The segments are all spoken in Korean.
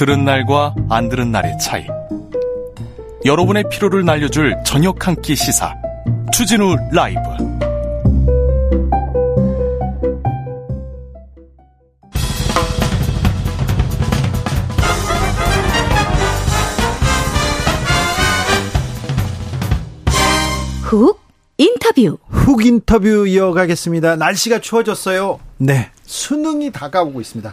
들은 날과 안 들은 날의 차이. 여러분의 피로를 날려줄 저녁 한 끼 시사. 추진우 라이브. 훅 인터뷰. 훅 인터뷰 이어가겠습니다. 날씨가 추워졌어요. 네. 수능이 다가오고 있습니다.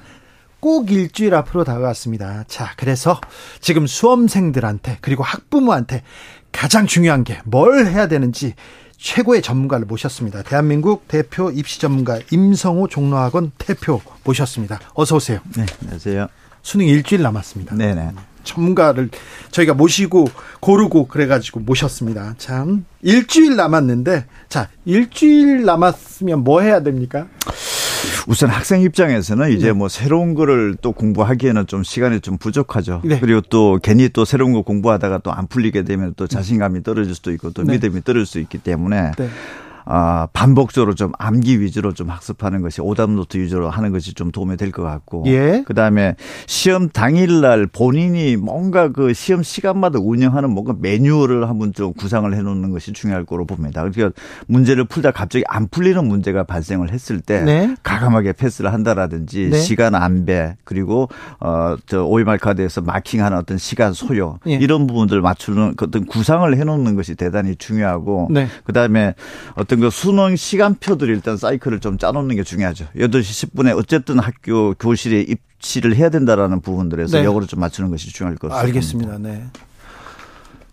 꼭 일주일 앞으로 다가왔습니다. 자, 그래서 지금 수험생들한테 그리고 학부모한테 가장 중요한 게 뭘 해야 되는지 최고의 전문가를 모셨습니다. 대한민국 대표 입시 전문가 임성호 종로학원 대표 모셨습니다. 어서 오세요. 네, 안녕하세요. 수능 일주일 남았습니다. 네 네. 전문가를 저희가 모시고 고르고 그래가지고 모셨습니다. 참 일주일 남았는데 자 일주일 남았으면 뭐 해야 됩니까? 우선 학생 입장에서는 이제 네. 뭐 새로운 거를 또 공부하기에는 좀 시간이 좀 부족하죠. 네. 그리고 또 괜히 또 새로운 거 공부하다가 또 안 풀리게 되면 또 자신감이 떨어질 수도 있고 또 네. 믿음이 떨어질 수 있기 때문에 네. 아, 반복적으로 좀 암기 위주로 좀 학습하는 것이 오답 노트 위주로 하는 것이 좀 도움이 될 것 같고. 예. 그다음에 시험 당일날 본인이 뭔가 그 시험 시간마다 운영하는 뭔가 매뉴얼을 한번 좀 구상을 해 놓는 것이 중요할 거로 봅니다. 그러니까 문제를 풀다 갑자기 안 풀리는 문제가 발생을 했을 때 네. 가감하게 패스를 한다라든지 네. 시간 안배 그리고 어저 오이말 카드에서 마킹하는 어떤 시간 소요 예. 이런 부분들 맞추는 그 어떤 구상을 해 놓는 것이 대단히 중요하고 네. 그다음에 어떤 어떤 그 수능 시간표들 일단 사이클을 좀 짜놓는 게 중요하죠. 8시 10분에 어쨌든 학교 교실에 입시를 해야 된다라는 부분들에서 네. 역으로 좀 맞추는 것이 중요할 것 같습니다. 알겠습니다. 네.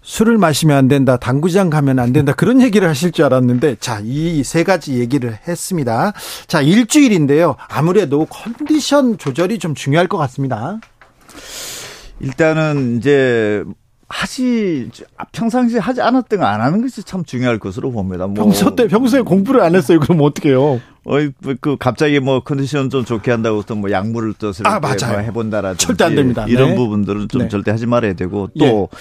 술을 마시면 안 된다, 당구장 가면 안 된다, 그런 얘기를 하실 줄 알았는데, 자, 이 세 가지 얘기를 했습니다. 자, 일주일인데요. 아무래도 컨디션 조절이 좀 중요할 것 같습니다. 일단은 이제 하지 평상시에 하지 않았던 거 안 하는 것이 참 중요할 것으로 봅니다. 뭐 평소 때 평소에 공부를 안 했어요. 그럼 어떻게요? 어이 뭐그 갑자기 뭐 컨디션 좀 좋게 한다고 또 뭐 약물을 또 새롭게 아, 뭐 해본다라든지 절대 안 됩니다. 이런 네. 부분들은 좀 네. 절대 하지 말아야 되고 또 예.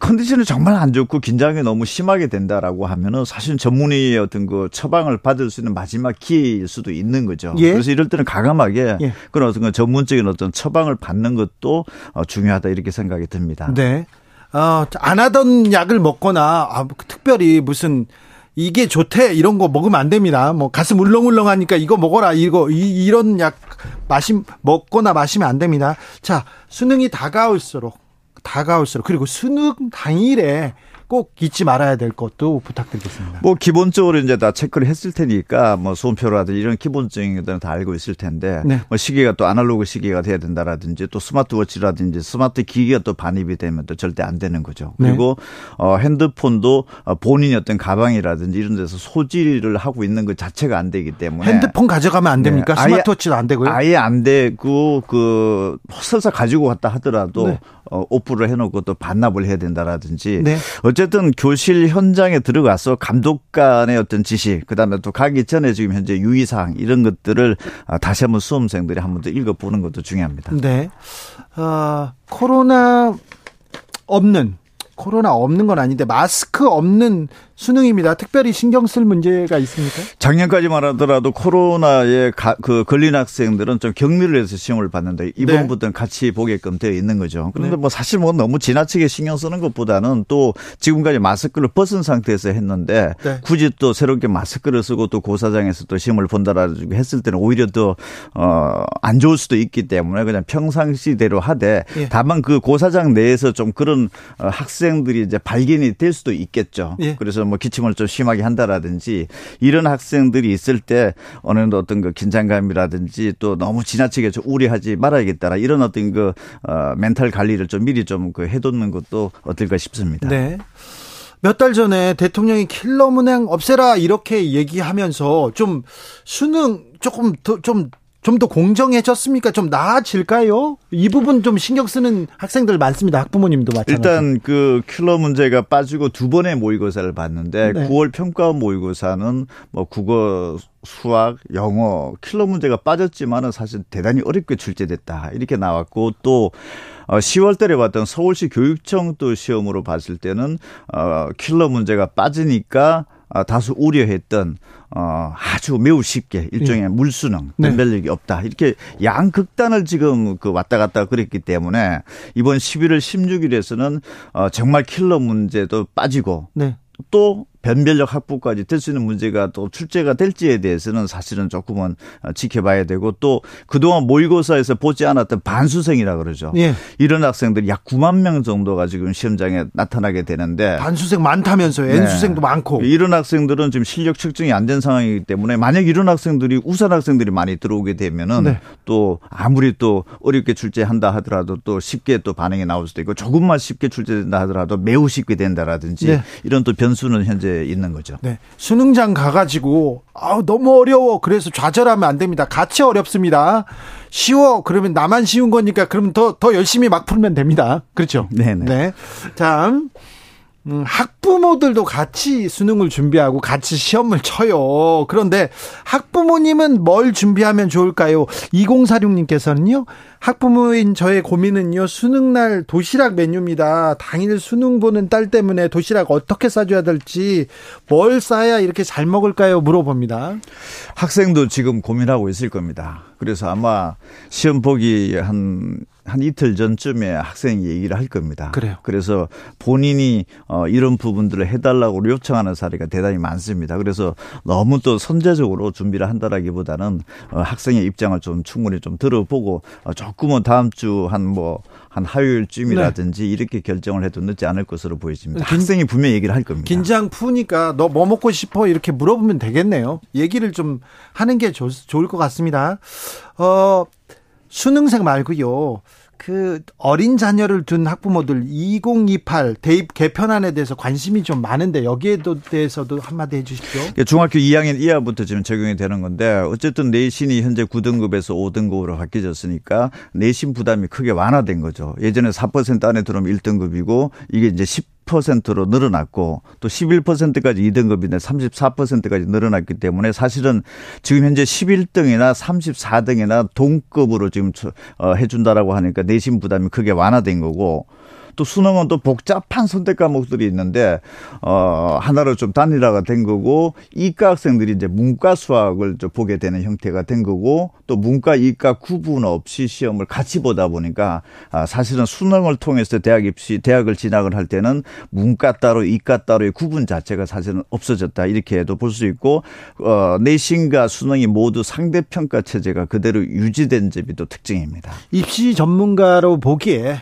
컨디션이 정말 안 좋고 긴장이 너무 심하게 된다라고 하면은 사실 전문의의 어떤 그 처방을 받을 수 있는 마지막 기회일 수도 있는 거죠. 예. 그래서 이럴 때는 가감하게 예. 그런 어떤 전문적인 어떤 처방을 받는 것도 어, 중요하다 이렇게 생각이 듭니다. 네. 어, 안 하던 약을 먹거나 아, 특별히 무슨 이게 좋대 이런 거 먹으면 안 됩니다. 뭐 가슴 울렁울렁하니까 이거 먹어라 이거 이, 이런 약 마심 먹거나 마시면 안 됩니다. 자 수능이 다가올수록 다가올수록 그리고 수능 당일에 꼭 잊지 말아야 될 것도 부탁드리겠습니다. 뭐 기본적으로 이제 다 체크를 했을 테니까 뭐 수험표라든지 이런 기본적인 것들은 다 알고 있을 텐데 네. 뭐 시계가 또 아날로그 시계가 돼야 된다라든지 또 스마트워치라든지 스마트 기기가 또 반입이 되면 또 절대 안 되는 거죠. 네. 그리고 어 핸드폰도 어, 본인이 어떤 가방이라든지 이런 데서 소지를 하고 있는 것 자체가 안 되기 때문에 핸드폰 가져가면 안 됩니까? 네. 스마트워치도 안 되고요. 아예 안 되고 그 설사 가지고 갔다 하더라도 네. 어, 오프를 해놓고 또 반납을 해야 된다라든지 네. 어쨌든 교실 현장에 들어가서 감독 관의 어떤 지시 그다음에 또 가기 전에 지금 현재 유의사항 이런 것들을 아, 다시 한번 수험생들이 한번 더 읽어보는 것도 중요합니다. 네. 어, 코로나 없는 코로나 없는 건 아닌데 마스크 없는 수능입니다. 특별히 신경 쓸 문제가 있습니까? 작년까지만 하더라도 코로나에 가, 그 걸린 학생들은 좀 격리를 해서 시험을 받는데 이번부터는 네. 같이 보게끔 되어 있는 거죠. 그런데 네. 뭐 사실 뭐 너무 지나치게 신경 쓰는 것보다는 또 지금까지 마스크를 벗은 상태에서 했는데 네. 굳이 또 새롭게 마스크를 쓰고 또 고사장에서 또 시험을 본다라고 했을 때는 오히려 더 어 안 좋을 수도 있기 때문에 그냥 평상시대로 하되 예. 다만 그 고사장 내에서 좀 그런 어, 학생들이 이제 발견이 될 수도 있겠죠. 예. 그래서 뭐 기침을 좀 심하게 한다라든지 이런 학생들이 있을 때 어느 정도 어떤 그 긴장감이라든지 또 너무 지나치게 좀 우려하지 말아야겠다 이런 어떤 그 어, 멘탈 관리를 좀 미리 좀 그 해두는 것도 어떨까 싶습니다. 네. 몇달 전에 대통령이 킬러 문행 없애라 이렇게 얘기하면서 좀 수능 조금 더 좀 좀 더 공정해졌습니까? 좀 나아질까요? 이 부분 좀 신경 쓰는 학생들 많습니다. 학부모님도 마찬가지. 일단 그 킬러 문제가 빠지고 두 번의 모의고사를 봤는데 네. 9월 평가 모의고사는 뭐 국어, 수학, 영어 킬러 문제가 빠졌지만은 사실 대단히 어렵게 출제됐다 이렇게 나왔고 또 10월 어, 달에 봤던 서울시 교육청 또 시험으로 봤을 때는 어 킬러 문제가 빠지니까 아, 다수 우려했던 어 아주 매우 쉽게 일종의 예. 물수능 네. 변별력이 네. 없다 이렇게 양극단을 지금 그 왔다 갔다 그랬기 때문에 이번 11월 16일에서는 어 정말 킬러 문제도 빠지고 네. 또 변별력 확보까지 될 수 있는 문제가 또 출제가 될지에 대해서는 사실은 조금은 지켜봐야 되고 또 그동안 모의고사에서 보지 않았던 반수생이라 그러죠. 예. 이런 학생들이 약 9만 명 정도가 지금 시험장에 나타나게 되는데 반수생 많다면서요. 네. N수생도 많고. 이런 학생들은 지금 실력 측정이 안 된 상황이기 때문에 만약 이런 학생들이 우선 학생들이 많이 들어오게 되면은 네. 또 아무리 또 어렵게 출제한다 하더라도 또 쉽게 또 반응이 나올 수도 있고 조금만 쉽게 출제된다 하더라도 매우 쉽게 된다라든지 네. 이런 또 변수는 현재 있는 거죠. 네. 수능장 가가지고 아 너무 어려워. 그래서 좌절하면 안 됩니다. 같이 어렵습니다. 쉬워. 그러면 나만 쉬운 거니까 그러면 더 더 열심히 막 풀면 됩니다. 그렇죠. 네네. 네. 자. 음, 학부모들도 같이 수능을 준비하고 같이 시험을 쳐요. 그런데 학부모님은 뭘 준비하면 좋을까요? 2046님께서는요, 학부모인 저의 고민은요, 수능날 도시락 메뉴입니다. 당일 수능 보는 딸 때문에 도시락 어떻게 싸줘야 될지, 뭘 싸야 이렇게 잘 먹을까요? 물어봅니다. 학생도 지금 고민하고 있을 겁니다. 그래서 아마 시험 보기 한, 한 이틀 전쯤에 학생이 얘기를 할 겁니다. 그래요. 그래서 본인이 어, 이런 부분들을 해달라고 요청하는 사례가 대단히 많습니다. 그래서 너무 또 선제적으로 준비를 한다라기보다는 어, 학생의 입장을 좀 충분히 좀 들어보고 어, 조금은 다음 주 한 뭐한 화요일쯤이라든지 네. 이렇게 결정을 해도 늦지 않을 것으로 보여집니다. 긴, 학생이 분명히 얘기를 할 겁니다. 긴장 푸니까 너 뭐 먹고 싶어 이렇게 물어보면 되겠네요. 얘기를 좀 하는 게 좋, 좋을 것 같습니다. 어 수능생 말고요. 그 어린 자녀를 둔 학부모들 2028 대입 개편안에 대해서 관심이 좀 많은데 여기에 대해서도 한마디 해주십시오. 중학교 2학년 이하부터 지금 적용이 되는 건데 어쨌든 내신이 현재 9등급에서 5등급으로 바뀌어졌으니까 내신 부담이 크게 완화된 거죠. 예전에 4% 안에 들어오면 1등급이고 이게 이제 10 10%로 늘어났고 또 11%까지 2등급인데 34%까지 늘어났기 때문에 사실은 지금 현재 11등이나 34등이나 동급으로 지금 어, 해준다라고 하니까 내신 부담이 크게 완화된 거고 또 수능은 또 복잡한 선택 과목들이 있는데 어 하나로 좀 단일화가 된 거고 이과 학생들이 이제 문과 수학을 좀 보게 되는 형태가 된 거고 또 문과 이과 구분 없이 시험을 같이 보다 보니까 아 사실은 수능을 통해서 대학 입시 대학을 진학을 할 때는 문과 따로 이과 따로의 구분 자체가 사실은 없어졌다 이렇게 해도 볼 수 있고 어 내신과 수능이 모두 상대 평가 체제가 그대로 유지된 점이 또 특징입니다. 입시 전문가로 보기에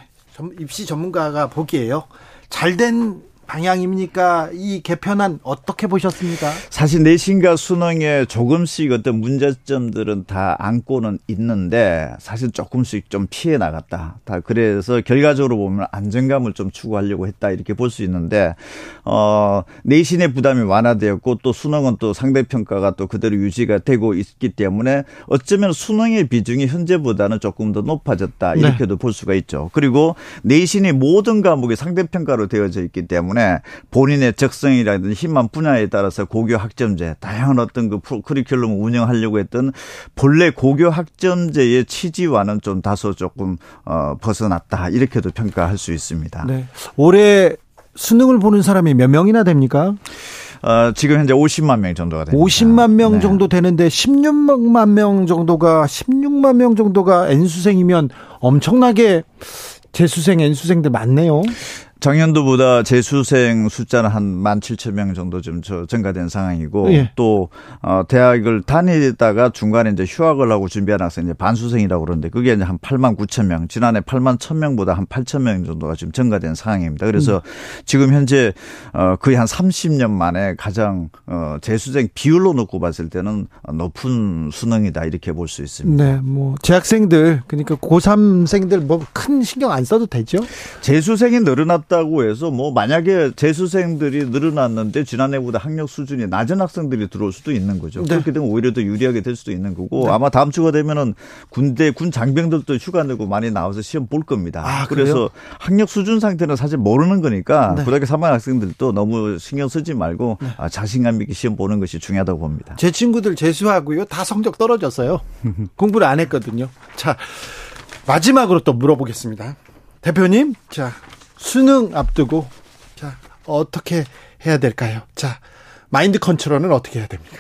입시 전문가가 보기에요. 잘된 방향입니까? 이 개편안 어떻게 보셨습니까? 사실 내신과 수능에 조금씩 어떤 문제점들은 다 안고는 있는데 사실 조금씩 좀 피해 나갔다. 다 그래서 결과적으로 보면 안정감을 좀 추구하려고 했다 이렇게 볼 수 있는데 어 내신의 부담이 완화되었고 또 수능은 또 상대 평가가 또 그대로 유지가 되고 있기 때문에 어쩌면 수능의 비중이 현재보다는 조금 더 높아졌다 이렇게도 네. 볼 수가 있죠. 그리고 내신이 모든 과목이 상대 평가로 되어져 있기 때문에 때문에 본인의 적성이라든지 힘만 분야에 따라서 고교 학점제 다양한 어떤 그 커리큘럼을 운영하려고 했던 본래 고교 학점제의 취지와는 좀 다소 조금 어 벗어났다 이렇게도 평가할 수 있습니다. 네. 올해 수능을 보는 사람이 몇 명이나 됩니까? 어, 지금 현재 50만 명 정도가 됩니다. 50만 명 네. 정도 되는데 16만 명 정도가 16만 명 정도가 N수생이면 엄청나게 재수생 N수생들 많네요. 작년도보다 재수생 숫자는 한 17,000명 정도 좀 증가된 상황이고 예. 또 어, 대학을 다니다가 중간에 이제 휴학을 하고 준비한 학생 이제 반수생이라고 그러는데 그게 이제 한 8만 9천 명, 지난해 8만 1천 명보다 한 8천 명 정도가 지금 증가된 상황입니다. 그래서 음. 지금 현재 어, 거의 한 30년 만에 가장 어, 재수생 비율로 놓고 봤을 때는 높은 수능이다 이렇게 볼 수 있습니다. 네, 뭐 재학생들 그러니까 고3생들 뭐 큰 신경 안 써도 되죠? 재수생이 늘어났다. 그렇다고 해서 뭐 만약에 재수생들이 늘어났는데 지난해보다 학력 수준이 낮은 학생들이 들어올 수도 있는 거죠. 네. 그렇게 되면 오히려 더 유리하게 될 수도 있는 거고 네. 아마 다음 주가 되면은 군대 군 장병들도 휴가 내고 많이 나와서 시험 볼 겁니다. 아, 그래서 학력 수준 상태는 사실 모르는 거니까 네. 고등학교 3학 학생들도 너무 신경 쓰지 말고 네. 아, 자신감 있게 시험 보는 것이 중요하다고 봅니다. 제 친구들 재수하고요 다 성적 떨어졌어요. 공부를 안 했거든요. 자 마지막으로 또 물어보겠습니다. 대표님, 자, 수능 앞두고, 자, 어떻게 해야 될까요? 자, 마인드 컨트롤은 어떻게 해야 됩니까?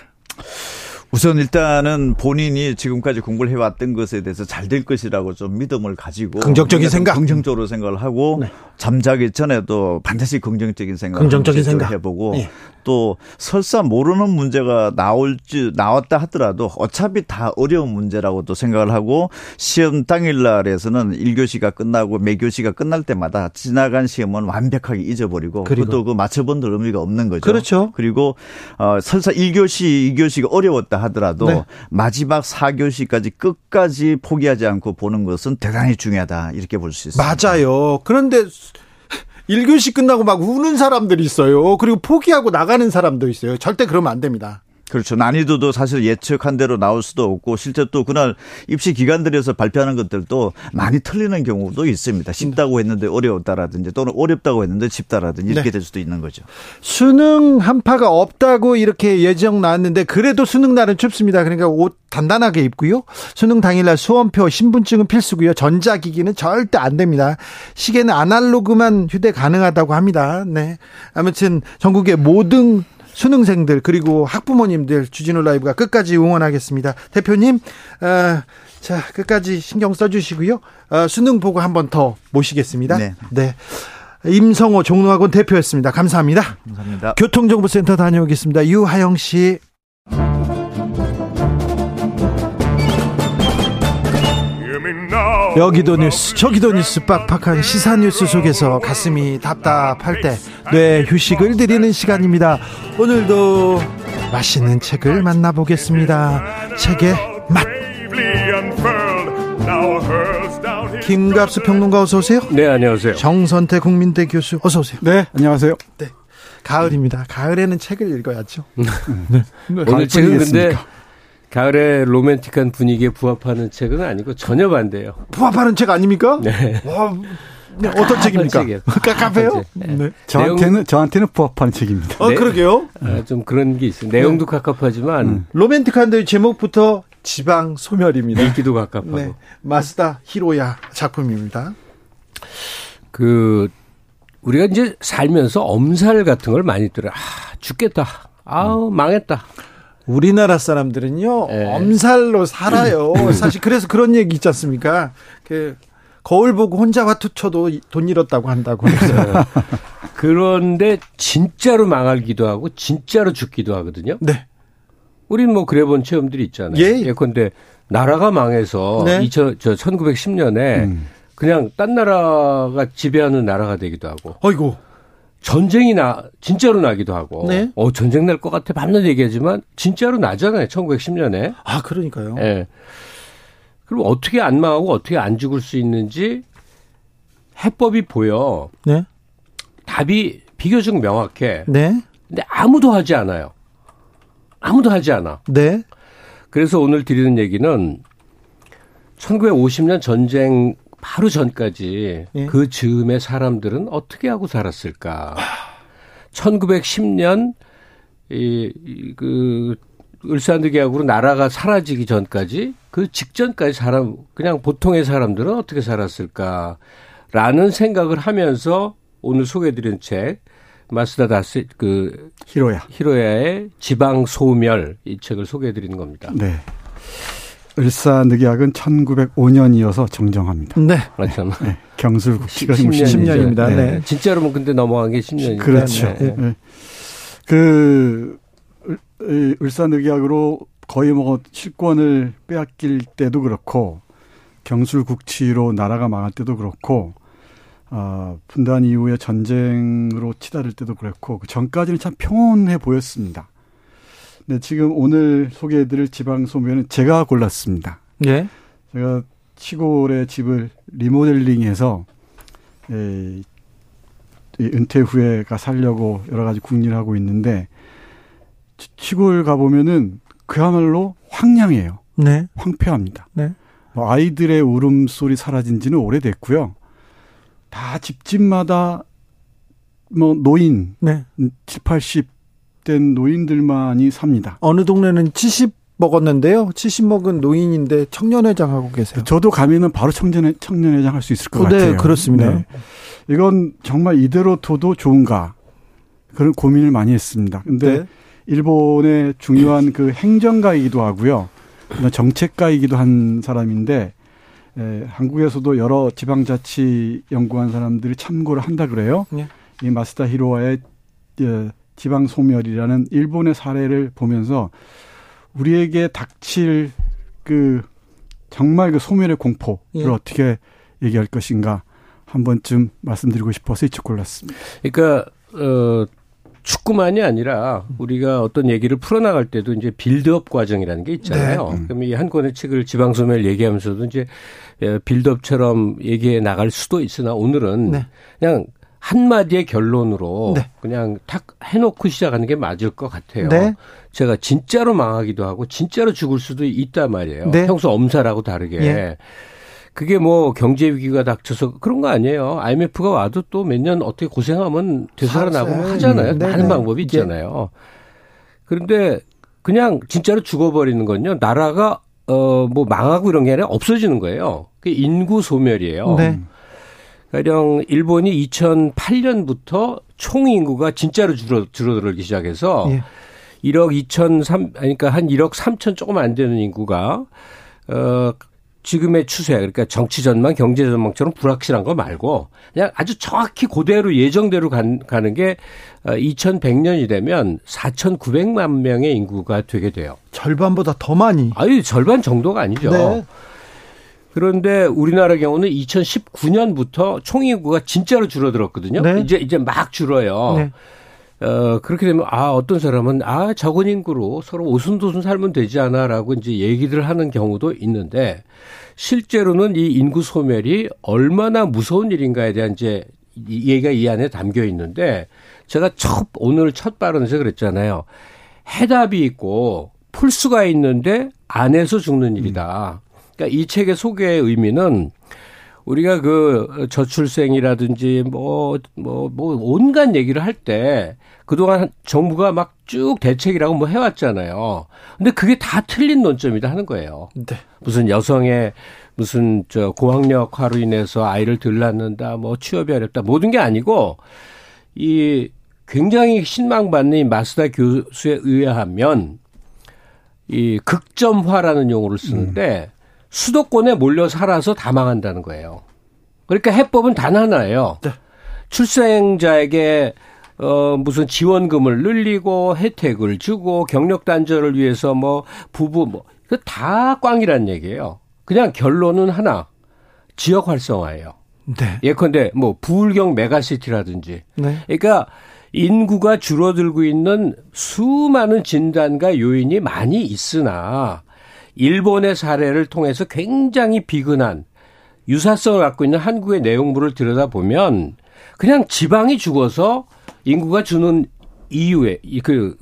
우선 일단은 본인이 지금까지 공부를 해왔던 것에 대해서 잘 될 것이라고 좀 믿음을 가지고 긍정적인 생각, 긍정적으로 생각을 하고 네. 잠자기 전에도 반드시 긍정적인 생각, 긍정적인 생각 해보고 네. 또 설사 모르는 문제가 나올지 나왔다 하더라도 어차피 다 어려운 문제라고도 생각을 하고 시험 당일 날에서는 1교시가 끝나고 매교시가 끝날 때마다 지나간 시험은 완벽하게 잊어버리고 그리고 그 맞춰본 의미가 없는 거죠. 그렇죠. 그리고 어 설사 1교시, 2교시가 어려웠다 하더라도 네. 마지막 4교시까지 끝까지 포기하지 않고 보는 것은 대단히 중요하다 이렇게 볼 수 있습니다. 맞아요. 그런데 1교시 끝나고 막 우는 사람들이 있어요. 그리고 포기하고 나가는 사람도 있어요. 절대 그러면 안 됩니다. 그렇죠. 난이도도 사실 예측한 대로 나올 수도 없고 실제 또 그날 입시 기관들에서 발표하는 것들도 많이 틀리는 경우도 있습니다. 쉽다고 했는데 어려웠다라든지 또는 어렵다고 했는데 쉽다라든지 이렇게 네. 될 수도 있는 거죠. 수능 한파가 없다고 이렇게 예정 나왔는데 그래도 수능 날은 춥습니다. 그러니까 옷 단단하게 입고요. 수능 당일날 수험표, 신분증은 필수고요. 전자기기는 절대 안 됩니다. 시계는 아날로그만 휴대 가능하다고 합니다. 네. 아무튼 전국의 모든 수능생들 그리고 학부모님들 주진우 라이브가 끝까지 응원하겠습니다. 대표님, 어, 자 끝까지 신경 써주시고요. 어, 수능 보고 한 번 더 모시겠습니다. 네. 네. 임성호 종로학원 대표였습니다. 감사합니다. 감사합니다. 교통정보센터 다녀오겠습니다. 유하영 씨. 여기도 뉴스 저기도 뉴스 빡빡한 시사 뉴스 속에서 가슴이 답답할 때 뇌 휴식을 드리는 시간입니다. 오늘도 맛있는 책을 만나보겠습니다. 책의 맛. 김갑수 평론가 어서 오세요. 네 안녕하세요. 정선태 국민대 교수 어서 오세요. 네 안녕하세요. 네 가을입니다. 가을에는 책을 읽어야죠. 네. 오늘 책은 근데 가을에 로맨틱한 분위기에 부합하는 책은 아니고 전혀 반대예요. 부합하는 책 아닙니까? 네. 와, 네, 어떤 책입니까? 카페요? 네. 네. 저한테는 내용... 저한테는 부합하는 책입니다. 어, 네. 그러게요. 아, 좀 그런 게 있어요. 내용도 네. 갑갑하지만 음. 로맨틱한데 제목부터 지방 소멸입니다. 읽기도. 네. 마스다 히로야 작품입니다. 그 우리가 이제 살면서 엄살 같은 걸 많이 들어. 아, 죽겠다. 아우, 음. 망했다. 우리나라 사람들은요 네. 엄살로 살아요. 사실 그래서 그런 얘기 있지 않습니까? 그 거울 보고 혼자 화투 쳐도 돈 잃었다고 한다고 해서 그런데 진짜로 망할기도 하고 진짜로 죽기도 하거든요. 네. 우린 뭐 그래 본 체험들이 있잖아요. 예. 예컨대 나라가 망해서 네. 2000, 저 1910년에 음. 그냥 딴 나라가 지배하는 나라가 되기도 하고. 어이고. 전쟁이 나 진짜로 나기도 하고. 네. 어 전쟁 날 것 같아 밤낮 얘기하지만 진짜로 나잖아요 1910년에. 아 그러니까요. 예. 네. 그럼 어떻게 안 망하고 어떻게 안 죽을 수 있는지 해법이 보여. 네. 답이 비교적 명확해. 네. 근데 아무도 하지 않아요. 아무도 하지 않아. 네. 그래서 오늘 드리는 얘기는 1950년 전쟁 바로 전까지 예. 그 즈음의 사람들은 어떻게 하고 살았을까? 1910년 이, 이, 그 을사늑 계약으로 나라가 사라지기 전까지 그 직전까지 사람 그냥 보통의 사람들은 어떻게 살았을까라는 생각을 하면서 오늘 소개드린 책 마스다 다스 그 히로야 히로야의 지방 소멸 이 책을 소개해드리는 겁니다. 네. 을사늑약은 1905년이어서 정정합니다. 네. 맞죠. 네. 경술국 시가 10년, 입니다 네. 네. 진짜로 뭐 근데 넘어간 게 10년이죠. 그렇죠. 네. 네. 그 을사늑약으로 거의 뭐 실권을 빼앗길 때도 그렇고 경술국치로 나라가 망할 때도 그렇고 어, 분단 이후에 전쟁으로 치달을 때도 그렇고 그 전까지는 참 평온해 보였습니다. 네, 지금 오늘 소개해드릴 지방 소면은 제가 골랐습니다. 예. 제가 시골의 집을 리모델링해서 에, 은퇴 후에가 살려고 여러 가지 궁리를 하고 있는데 시골 가 보면은 그야말로 황량해요. 네. 황폐합니다. 네. 뭐 아이들의 울음소리 사라진 지는 오래됐고요. 다 집집마다 뭐 노인, 네. 7, 80 된 노인들만이 삽니다. 어느 동네는 70 먹었는데요. 70 먹은 노인인데 청년회장 하고 계세요. 저도 가면은 바로 청년회, 청년회장 할 수 있을 것 어, 네, 같아요. 그렇습니다. 네. 이건 정말 이대로 둬도 좋은가 그런 고민을 많이 했습니다. 근데 네. 일본의 중요한 그 행정가이기도 하고요. 정책가이기도 한 사람인데 에, 한국에서도 여러 지방자치 연구한 사람들이 참고를 한다 그래요. 네. 이 마스다 히로와의 예, 지방 소멸이라는 일본의 사례를 보면서 우리에게 닥칠 그 정말 그 소멸의 공포를 예. 어떻게 얘기할 것인가 한 번쯤 말씀드리고 싶어서 이책 골랐습니다. 그러니까 어 축구만이 아니라 우리가 어떤 얘기를 풀어나갈 때도 이제 빌드업 과정이라는 게 있잖아요. 네. 그럼 이 한 권의 책을 지방소멸 얘기하면서도 이제 예, 빌드업처럼 얘기해 나갈 수도 있으나 오늘은 네. 그냥 한마디의 결론으로 네. 그냥 탁 해놓고 시작하는 게 맞을 것 같아요. 네. 제가 진짜로 망하기도 하고 진짜로 죽을 수도 있단 말이에요. 네. 평소 엄살하고 다르게. 예. 그게 뭐 경제 위기가 닥쳐서 그런 거 아니에요. IMF가 와도 또 몇 년 어떻게 고생하면 되살아나고. 하잖아요. 네, 많은 네. 방법이 있잖아요. 그런데 그냥 진짜로 죽어버리는 건요. 나라가 어 뭐 망하고 이런 게 아니라 없어지는 거예요. 그게 인구 소멸이에요. 네. 가령 일본이 2008년부터 총 인구가 진짜로 줄어 줄어들기 시작해서 예. 1억 2,003 그러니까 한 1억 3천 조금 안 되는 인구가 어 지금의 추세 그러니까 정치 전망, 경제 전망처럼 불확실한 거 말고 그냥 아주 정확히 그대로 예정대로 간, 가는 게 2100년이 되면 4,900만 명의 인구가 되게 돼요. 절반보다 더 많이. 아유 절반 정도가 아니죠. 네. 그런데 우리나라 경우는 2019년부터 총인구가 진짜로 줄어들었거든요. 네. 이제 이제 막 줄어요. 네. 어, 그렇게 되면, 아, 어떤 사람은, 아, 적은 인구로 서로 오순도순 살면 되지 않아 라고 이제 얘기를 하는 경우도 있는데, 실제로는 이 인구 소멸이 얼마나 무서운 일인가에 대한 이제 이 얘기가 이 안에 담겨 있는데, 제가 첫, 오늘 첫 발언에서 그랬잖아요. 해답이 있고, 풀수가 있는데, 안에서 죽는 일이다. 그러니까 이 책의 소개의 의미는, 우리가 그 저출생이라든지 뭐, 뭐, 뭐 온갖 얘기를 할 때 그동안 정부가 막 쭉 대책이라고 뭐 해왔잖아요. 근데 그게 다 틀린 논점이다 하는 거예요. 네. 무슨 여성의 무슨 저 고학력화로 인해서 아이를 덜 낳는다, 뭐 취업이 어렵다, 모든 게 아니고 이 굉장히 신망받는 이 마스다 교수에 의하면 이 극점화라는 용어를 쓰는데 수도권에 몰려 살아서 다 망한다는 거예요. 그러니까 해법은 단 하나예요. 네. 출생자에게 어 무슨 지원금을 늘리고 혜택을 주고 경력 단절을 위해서 뭐 부부 뭐다 꽝이란 얘기예요. 그냥 결론은 하나. 지역 활성화예요. 네. 예컨대 뭐 부울경 메가시티라든지 네. 그러니까 인구가 줄어들고 있는 수많은 진단과 요인이 많이 있으나 일본의 사례를 통해서 굉장히 비근한 유사성을 갖고 있는 한국의 내용물을 들여다보면 그냥 지방이 죽어서 인구가 주는 이유에 그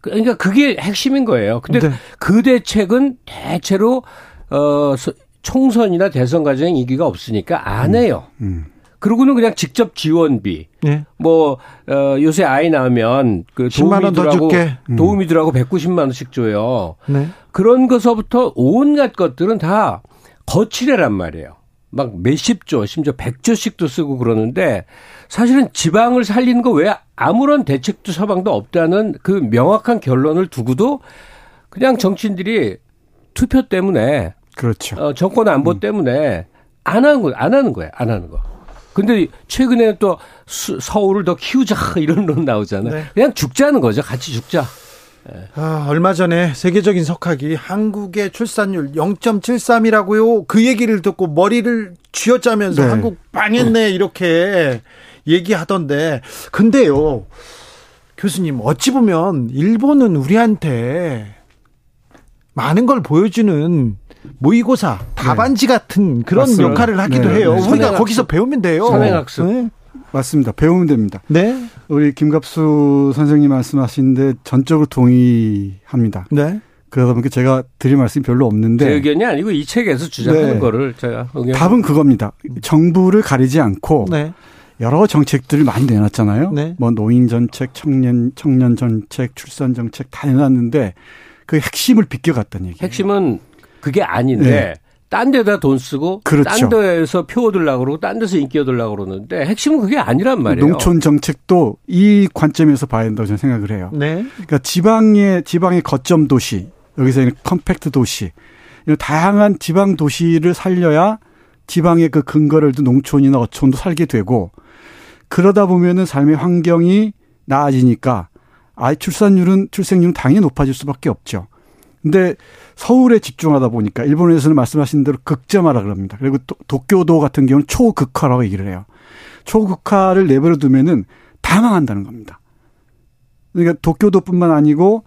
그러니까 그게 핵심인 거예요. 근데 네. 그 대책은 대체로 어 총선이나 대선 과정에 인기가 없으니까 안 해요. 음. 그러고는 그냥 직접 지원비 네. 뭐 어, 요새 아이 낳으면 그 10만 원더 도우미들하고 줄게. 음. 도우미들하고 190만 원씩 줘요. 네. 그런 것서부터 온갖 것들은 다 거칠애란 말이에요. 막 몇십 조, 심지어 백조씩도 쓰고 그러는데 사실은 지방을 살리는 거왜 아무런 대책도 처방도 없다는 그 명확한 결론을 두고도 그냥 정치인들이 투표 때문에 그렇죠. 어, 정권 안보 때문에 안 하는 거, 안 하는 거예요. 안 하는 거. 근데 최근에 또 수, 서울을 더 키우자 이런 론 나오잖아요. 네. 그냥 죽자는 거죠. 같이 죽자. 아, 얼마 전에 세계적인 석학이 한국의 출산율 0.73이라고요. 그 얘기를 듣고 머리를 쥐어짜면서 네. 한국 망했네 이렇게 얘기하던데. 근데요. 교수님 어찌 보면 일본은 우리한테 많은 걸 보여주는 모의고사, 답안지 같은 그런 맞습니다. 역할을 하기도 네. 해요. 네. 우리가. 거기서 배우면 돼요. 선행학습. 네. 맞습니다. 배우면 됩니다. 네. 우리 김갑수 선생님 말씀하신데 전적으로 동의합니다. 네. 그러다 보니까 제가 드릴 말씀이 별로 없는데 제 의견이 아니고 이 책에서 주장하는 네. 거를 제가 응용. 답은 그겁니다. 정부를 가리지 않고 네. 여러 정책들을 많이 내놨잖아요. 네. 뭐 노인 정책, 청년 청년 정책, 출산 정책 다 내놨는데 그 핵심을 비껴갔다는 얘기예요. 핵심은 그게 아닌데 네. 딴 데다 돈 쓰고 그렇죠. 딴 데에서 표 얻으려고 그러고 딴 데서 인기 얻으려고 그러는데 핵심은 그게 아니란 말이에요. 농촌 정책도 이 관점에서 봐야 된다고 저는 생각을 해요. 네. 그러니까 지방의 지방의 거점 도시 여기서 컴팩트 도시 이런 다양한 지방 도시를 살려야 지방의 그 근거를 둔 농촌이나 어촌도 살게 되고 그러다 보면은 삶의 환경이 나아지니까 아이 출산율은 출생률은 당연히 높아질 수밖에 없죠. 근데 서울에 집중하다 보니까 일본에서는 말씀하신 대로 극점화라 그럽니다. 그리고 도, 도쿄도 같은 경우는 초극화라고 얘기를 해요. 초극화를 내버려 두면은 다 망한다는 겁니다. 그러니까 도쿄도뿐만 아니고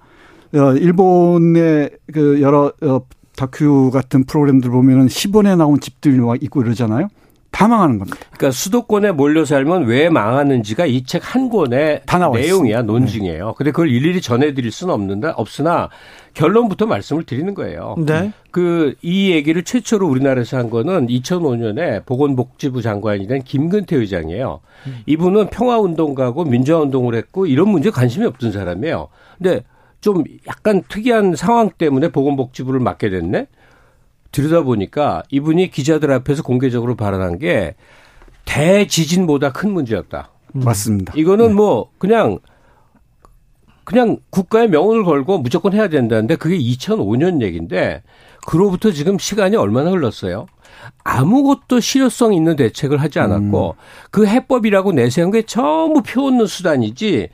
어 일본의 그 여러 어 다큐 같은 프로그램들 보면은 10원에 나온 집들이 막 있고 이러잖아요. 다 망하는 겁니다. 그러니까 수도권에 몰려 살면 왜 망하는지가 이 책 한 권의 다 나와 내용이야 있습니다. 논증이에요. 근데 그걸 일일이 전해드릴 수는 없는데 없으나 결론부터 말씀을 드리는 거예요. 네. 그 이 얘기를 최초로 우리나라에서 한 거는 2005년에 보건복지부 장관이 된 김근태 의장이에요. 이분은 평화운동가고 민주화운동을 했고 이런 문제에 관심이 없던 사람이에요. 근데 좀 약간 특이한 상황 때문에 보건복지부를 맡게 됐네. 들여다보니까 이분이 기자들 앞에서 공개적으로 발언한 게 대지진보다 큰 문제였다. 맞습니다. 이거는 뭐 그냥 그냥 국가의 명운을 걸고 무조건 해야 된다는데 그게 2005년 얘기인데 그로부터 지금 시간이 얼마나 흘렀어요? 아무것도 실효성 있는 대책을 하지 않았고 그 해법이라고 내세운 게 전부 표없는 수단이지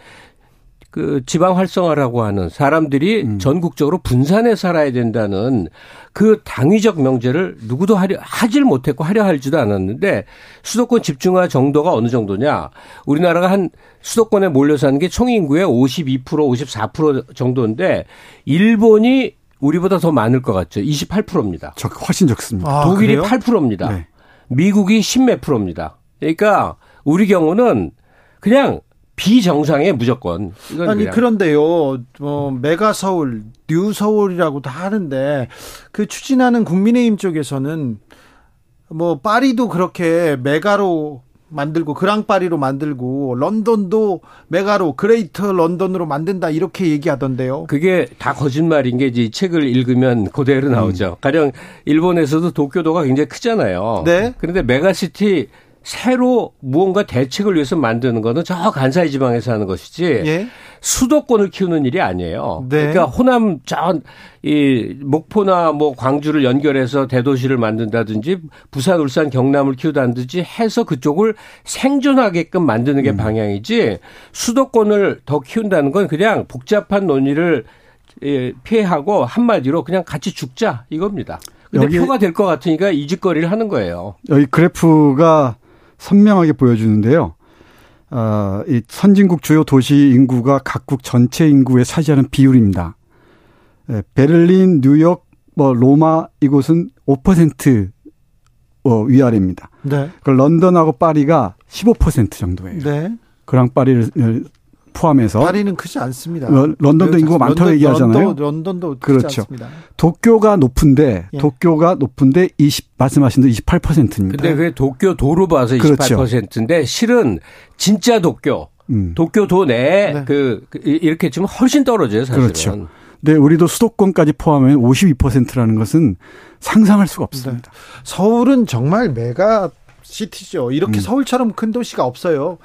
그 지방 활성화라고 하는 사람들이 전국적으로 분산해 살아야 된다는 그 당위적 명제를 누구도 하려 하질 못했고 하려 할지도 않았는데 수도권 집중화 정도가 어느 정도냐? 우리나라가 한 수도권에 몰려 사는 게 총 인구의 52% 54% 정도인데 일본이 우리보다 더 많을 것 같죠. 28%입니다. 저 훨씬 적습니다. 아, 독일이 그래요? 8%입니다. 네. 미국이 10몇 프로입니다. 그러니까 우리 경우는 그냥 비정상에 무조건. 아니 그냥. 그런데요, 뭐 메가 서울, new 서울이라고도 하는데 그 추진하는 국민의힘 쪽에서는 뭐 파리도 그렇게 메가로 만들고 Grand 파리로 만들고 런던도 메가로 Greater 런던으로 만든다 이렇게 얘기하던데요. 그게 다 거짓말인 게 이제 이 책을 읽으면 그대로 나오죠. 가령 일본에서도 도쿄도가 굉장히 크잖아요. 네. 그런데 메가시티 새로 무언가 대책을 위해서 만드는 거는 저 간사이 지방에서 하는 것이지 예. 수도권을 키우는 일이 아니에요. 네. 그러니까 호남 저 이 목포나 뭐 광주를 연결해서 대도시를 만든다든지 부산, 울산, 경남을 키우다든지 해서 그쪽을 생존하게끔 만드는 게 방향이지 수도권을 더 키운다는 건 그냥 복잡한 논의를 예, 피해하고 한마디로 그냥 같이 죽자 이겁니다. 근데 표가 될 것 같으니까 이 짓거리를 하는 거예요. 여기 그래프가 선명하게 보여주는데요. 어, 이 선진국 주요 도시 인구가 각국 전체 인구에 차지하는 비율입니다. 예, 베를린, 뉴욕, 뭐 로마 이곳은 5% 어, 위아래입니다. 네. 그 런던하고 파리가 15% 정도예요. 네. 그랑 파리를 포함해서 파리는 크지 않습니다. 어, 런던도 인구가 많다고 런던, 얘기하잖아요. 런던, 런던도 크지 그렇죠. 않습니다. 도쿄가 높은데 예. 도쿄가 높은데 20 말씀하신 대로 28%입니다. 근데 그게 도쿄 도로 봐서 그렇죠. 28%인데 실은 진짜 도쿄 음. 도쿄 도 내에 네. 그, 그 이렇게 치면 훨씬 떨어져요 사실은. 그렇죠. 네, 우리도 수도권까지 포함하면 52%라는 것은 상상할 수가 없습니다. 서울은 정말 메가 시티죠. 이렇게 음. 서울처럼 큰 도시가 없어요.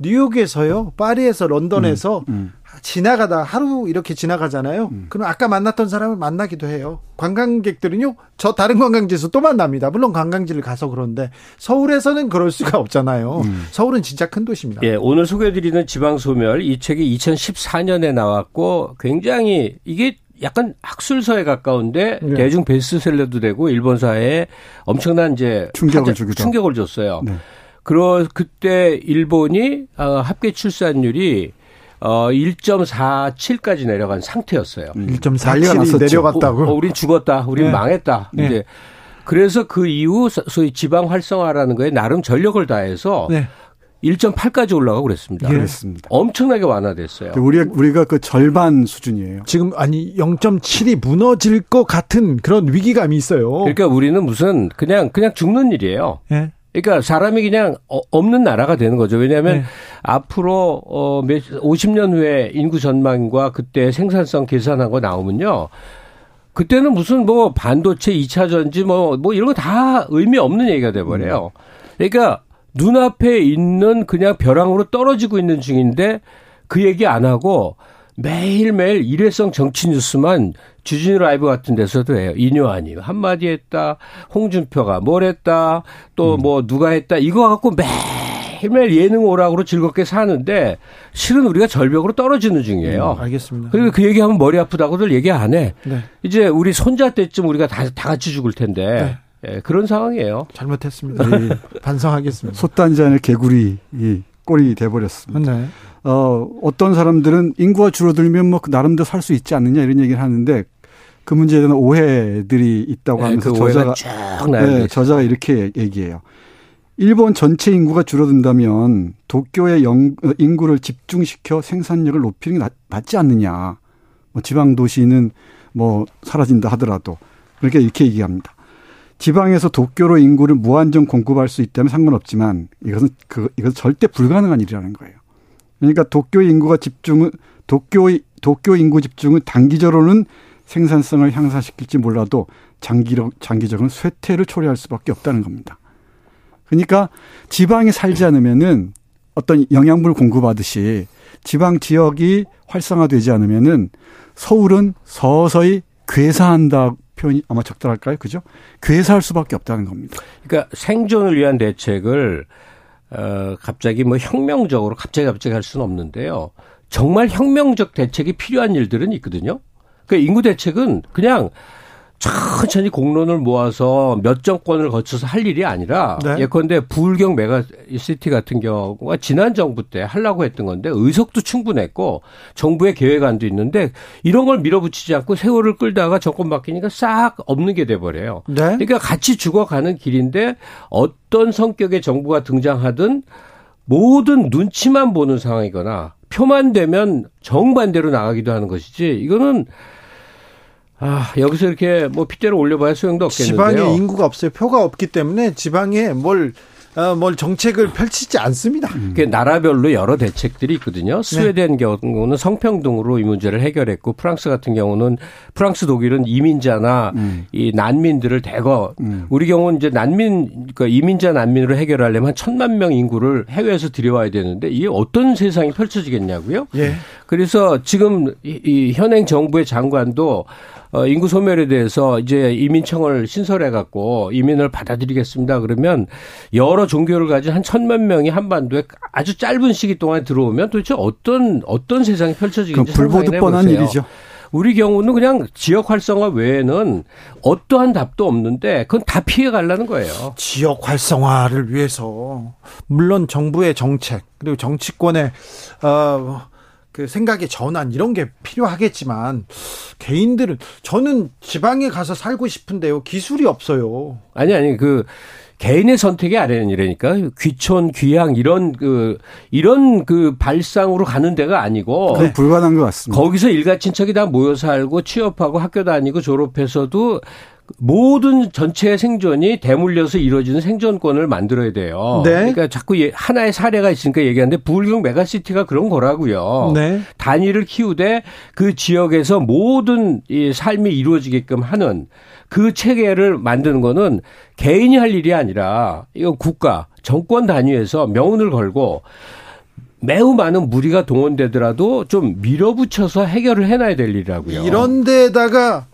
뉴욕에서요, 파리에서 런던에서 음. 지나가다 하루 이렇게 지나가잖아요. 그럼 아까 만났던 사람을 만나기도 해요. 관광객들은요, 저 다른 관광지에서 또 만납니다. 물론 관광지를 가서 그런데 서울에서는 그럴 수가 없잖아요. 음. 서울은 진짜 큰 도시입니다. 예, 오늘 소개해드리는 지방소멸 이 책이 2014년에 나왔고 굉장히 이게 약간 학술서에 가까운데 네. 대중 베스트셀러도 되고 일본 사회에 엄청난 이제 충격을 충격을 줬어요. 네. 그러 그때 일본이 어, 합계 출산율이 어 1.47까지 내려간 상태였어요. 난리가 1.47이 났었죠. 내려갔다고. 어, 우린 죽었다. 우린 네. 망했다. 네. 이제 그래서 그 이후 소- 소위 지방 활성화라는 거에 나름 전력을 다해서 네. 1.8까지 올라가고 그랬습니다. 예. 그렇습니다. 엄청나게 완화됐어요. 우리가 우리가 그 절반 수준이에요. 지금 아니 0.7이 무너질 것 같은 그런 위기감이 있어요. 그러니까 우리는 무슨 그냥 그냥 죽는 일이에요. 예. 그러니까 사람이 그냥 어- 없는 나라가 되는 거죠. 왜냐하면 네. 앞으로 어 50년 후에 인구 전망과 그때 생산성 계산한 거 나오면요. 그때는 무슨 뭐 반도체 2차 전지 뭐뭐 이런 거 다 의미 없는 얘기가 돼 버려요. 그러니까 눈앞에 있는 그냥 벼랑으로 떨어지고 있는 중인데 그 얘기 안 하고 매일매일 일회성 정치 뉴스만 주진우 라이브 같은 데서도 해요. 이뇨한이 한마디 했다. 홍준표가 뭘 했다. 또뭐 누가 했다. 이거 갖고 매일매일 예능 오락으로 즐겁게 사는데 실은 우리가 절벽으로 떨어지는 중이에요. 알겠습니다. 그리고 그 얘기하면 머리 아프다고들 얘기 안 해. 네. 이제 우리 손자 때쯤 우리가 다, 다 같이 죽을 텐데. 예, 그런 상황이에요. 잘못했습니다. 반성하겠습니다. 솥단지 개구리 이 꼴이 돼버렸습니다. 네. 어, 어떤 사람들은 인구가 줄어들면 뭐 나름대로 살 수 있지 않느냐 이런 얘기를 하는데 그 문제에 대한 오해들이 있다고 예, 하면서 그 오해가 저자가. 네, 저자가 이렇게 얘기해요. 일본 전체 인구가 줄어든다면 도쿄의 영- 어, 인구를 집중시켜 생산력을 높이는 게 낫, 낫지 않느냐. 뭐 지방 도시는 뭐 사라진다 하더라도 그렇게 이렇게 얘기합니다. 지방에서 도쿄로 인구를 무한정 공급할 수 있다면 상관없지만 이것은 그 이것은 절대 불가능한 일이라는 거예요. 그러니까 도쿄 인구가 집중은 도쿄 도쿄 인구 집중은 단기적으로는 생산성을 향상시킬지 몰라도 장기적 장기적으로는 쇠퇴를 초래할 수밖에 없다는 겁니다. 그러니까 지방에 살지 않으면은 어떤 영양분을 공급하듯이 지방 지역이 활성화되지 않으면은 서울은 서서히 괴사한다 표현이 아마 적절할까요? 그죠? 괴사할 수밖에 없다는 겁니다. 그러니까 생존을 위한 대책을 어 갑자기 뭐 혁명적으로 갑자기 갑자기 할 수는 없는데요. 정말 혁명적 대책이 필요한 일들은 있거든요. 그 인구 대책은 그냥 천천히 공론을 모아서 몇 정권을 거쳐서 할 일이 아니라 네. 예컨대 부울경 메가시티 같은 경우가 지난 정부 때 하려고 했던 건데 의석도 충분했고 정부의 계획안도 있는데 이런 걸 밀어붙이지 않고 세월을 끌다가 정권 바뀌니까 싹 없는 게 돼버려요. 네. 그러니까 같이 죽어가는 길인데 어떤 성격의 정부가 등장하든 모든 눈치만 보는 상황이거나 표만 되면 정반대로 나가기도 하는 것이지 이거는 아 여기서 이렇게 뭐 핏대로 올려봐야 소용도 없겠는데요. 지방에 인구가 없어요. 표가 없기 때문에 지방에 뭘, 어, 뭘 정책을 펼치지 않습니다. 그 나라별로 여러 대책들이 있거든요. 스웨덴 경우는 성평등으로 이 문제를 해결했고 프랑스 같은 경우는 프랑스 독일은 이민자나 이 난민들을 대거 우리 경우는 이제 난민 그러니까 이민자 난민으로 해결하려면 한 천만 명 인구를 해외에서 들여와야 되는데 이게 어떤 세상이 펼쳐지겠냐고요? 예. 그래서 지금 이, 이 현행 정부의 장관도 어, 인구 소멸에 대해서 이제 이민청을 신설해 갖고 이민을 받아들이겠습니다. 그러면 여러 종교를 가진 한 천만 명이 한반도에 아주 짧은 시기 동안 들어오면 도대체 어떤 어떤 세상이 펼쳐지는지 불보듯 상상해 뻔한. 일이죠. 우리 경우는 그냥 지역 활성화 외에는 어떠한 답도 없는데 그건 다 피해 가려는 거예요. 지역 활성화를 위해서 물론 정부의 정책 그리고 정치권의 어, 그 생각의 전환 이런 게 필요하겠지만 개인들은 저는 지방에 가서 살고 싶은데요 기술이 없어요. 아니 아니 그 개인의 선택이 아니라니까 귀촌 귀향 이런 그 이런 그 발상으로 가는 데가 아니고 그건 불가능한 것 같습니다. 거기서 일가 친척이 다 모여 살고 취업하고 학교 다니고 졸업해서도 모든 전체의 생존이 대물려서 이루어지는 생존권을 만들어야 돼요. 네. 그러니까 자꾸 예- 하나의 사례가 있으니까 얘기하는데 부울경 메가시티가 그런 거라고요. 네. 단위를 키우되 그 지역에서 모든 이 삶이 이루어지게끔 하는 그 체계를 만드는 거는 개인이 할 일이 아니라 이건 국가 정권 단위에서 명운을 걸고 매우 많은 무리가 동원되더라도 좀 밀어붙여서 해결을 해놔야 될 일이라고요. 이런 데다가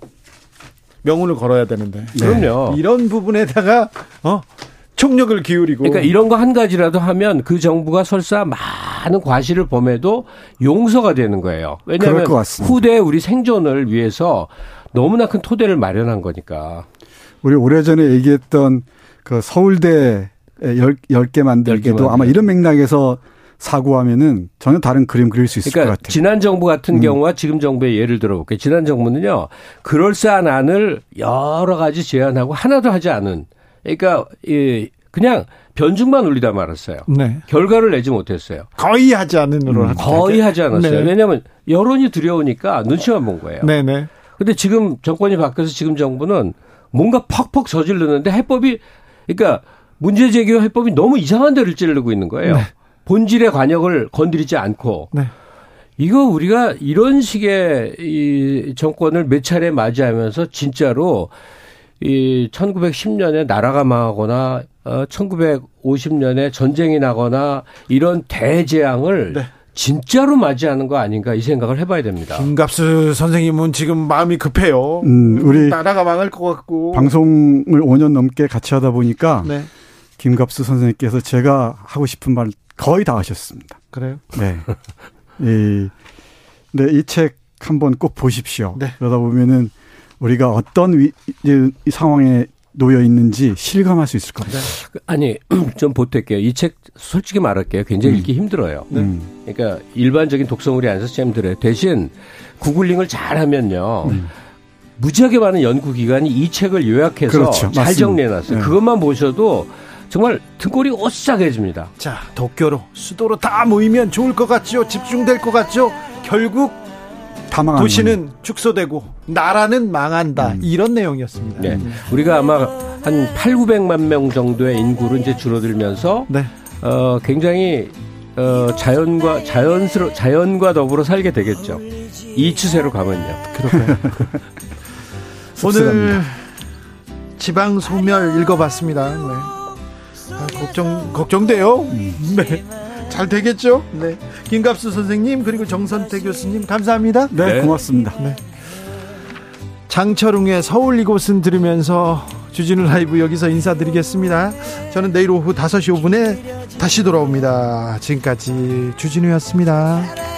명운을 걸어야 되는데 그럼요. 이런 부분에다가 어 총력을 기울이고 그러니까 이런 거 한 가지라도 하면 그 정부가 설사 많은 과실을 범해도 용서가 되는 거예요. 왜냐하면. 후대 우리 생존을 위해서 너무나 큰 토대를 마련한 거니까. 우리 오래전에 얘기했던 그 서울대 열, 10개 만들기도 10개 아마 이런 맥락에서 사고하면은 전혀 다른 그림 그릴 수 있을 것 그러니까 같아요. 지난 정부 같은 음. 경우와 지금 정부의 예를 들어볼게요. 지난 정부는요, 그럴싸한 안을 여러 가지 제안하고 하나도 하지 않은, 그러니까 이 그냥 변증만 울리다 말았어요. 네. 결과를 내지 못했어요. 거의 하지 않은으로 음, 거의 하지 않았어요. 네. 왜냐하면 여론이 두려우니까 눈치만 본 거예요. 네네. 근데 지금 정권이 바뀌어서 지금 정부는 뭔가 퍽퍽 저지르는데 해법이 그러니까 문제 제기와 해법이 너무 이상한 데를 찌르고 있는 거예요. 네. 본질의 관역을 건드리지 않고 네. 이거 우리가 이런 식의 이 정권을 몇 차례 맞이하면서 진짜로 이 1910년에 나라가 망하거나 어 1950년에 전쟁이 나거나 이런 대재앙을 네. 진짜로 맞이하는 거 아닌가 이 생각을 해봐야 됩니다. 김갑수 선생님은 지금 마음이 급해요. 음, 우리 나라가 망할 것 같고. 방송을 5년 넘게 같이 하다 보니까 네. 김갑수 선생님께서 제가 하고 싶은 말 거의 다 하셨습니다. 그래요? 네. 이, 네, 이 책 한번 꼭 보십시오. 네. 그러다 보면은 우리가 어떤 위, 이제 이 상황에 놓여 있는지 실감할 수 있을 겁니다. 아니 좀 보탤게요. 이 책 솔직히 말할게요. 굉장히 읽기 힘들어요. 음. 그러니까 일반적인 독서물이 아니라서 좀 힘들어요. 대신 구글링을 잘하면요. 음. 무지하게 많은 연구 기관이 이 책을 요약해서 그렇죠. 잘. 정리해놨어요. 네. 그것만 보셔도 정말 등골이 오싹해집니다. 자, 도쿄로, 수도로 다 모이면 좋을 것 같죠? 집중될 것 같죠? 결국 도시는 축소되고 나라는 망한다. 이런 내용이었습니다. 네. 우리가 아마 한 8, 900만 명 정도의 인구로 이제 줄어들면서 네. 어, 굉장히 어, 자연과 자연스러 자연과 더불어 살게 되겠죠. 이 추세로 가면요. 그럴까요? 오늘. 지방 소멸 읽어봤습니다. 네. 아, 걱정 걱정돼요. 네. 잘 되겠죠? 네. 김갑수 선생님 그리고 정선태 교수님 감사합니다. 네, 네. 고맙습니다. 장철웅의 서울 이곳은 들으면서 주진우 라이브 여기서 인사드리겠습니다. 저는 내일 오후 5시 5분에 다시 돌아옵니다. 지금까지 주진우였습니다.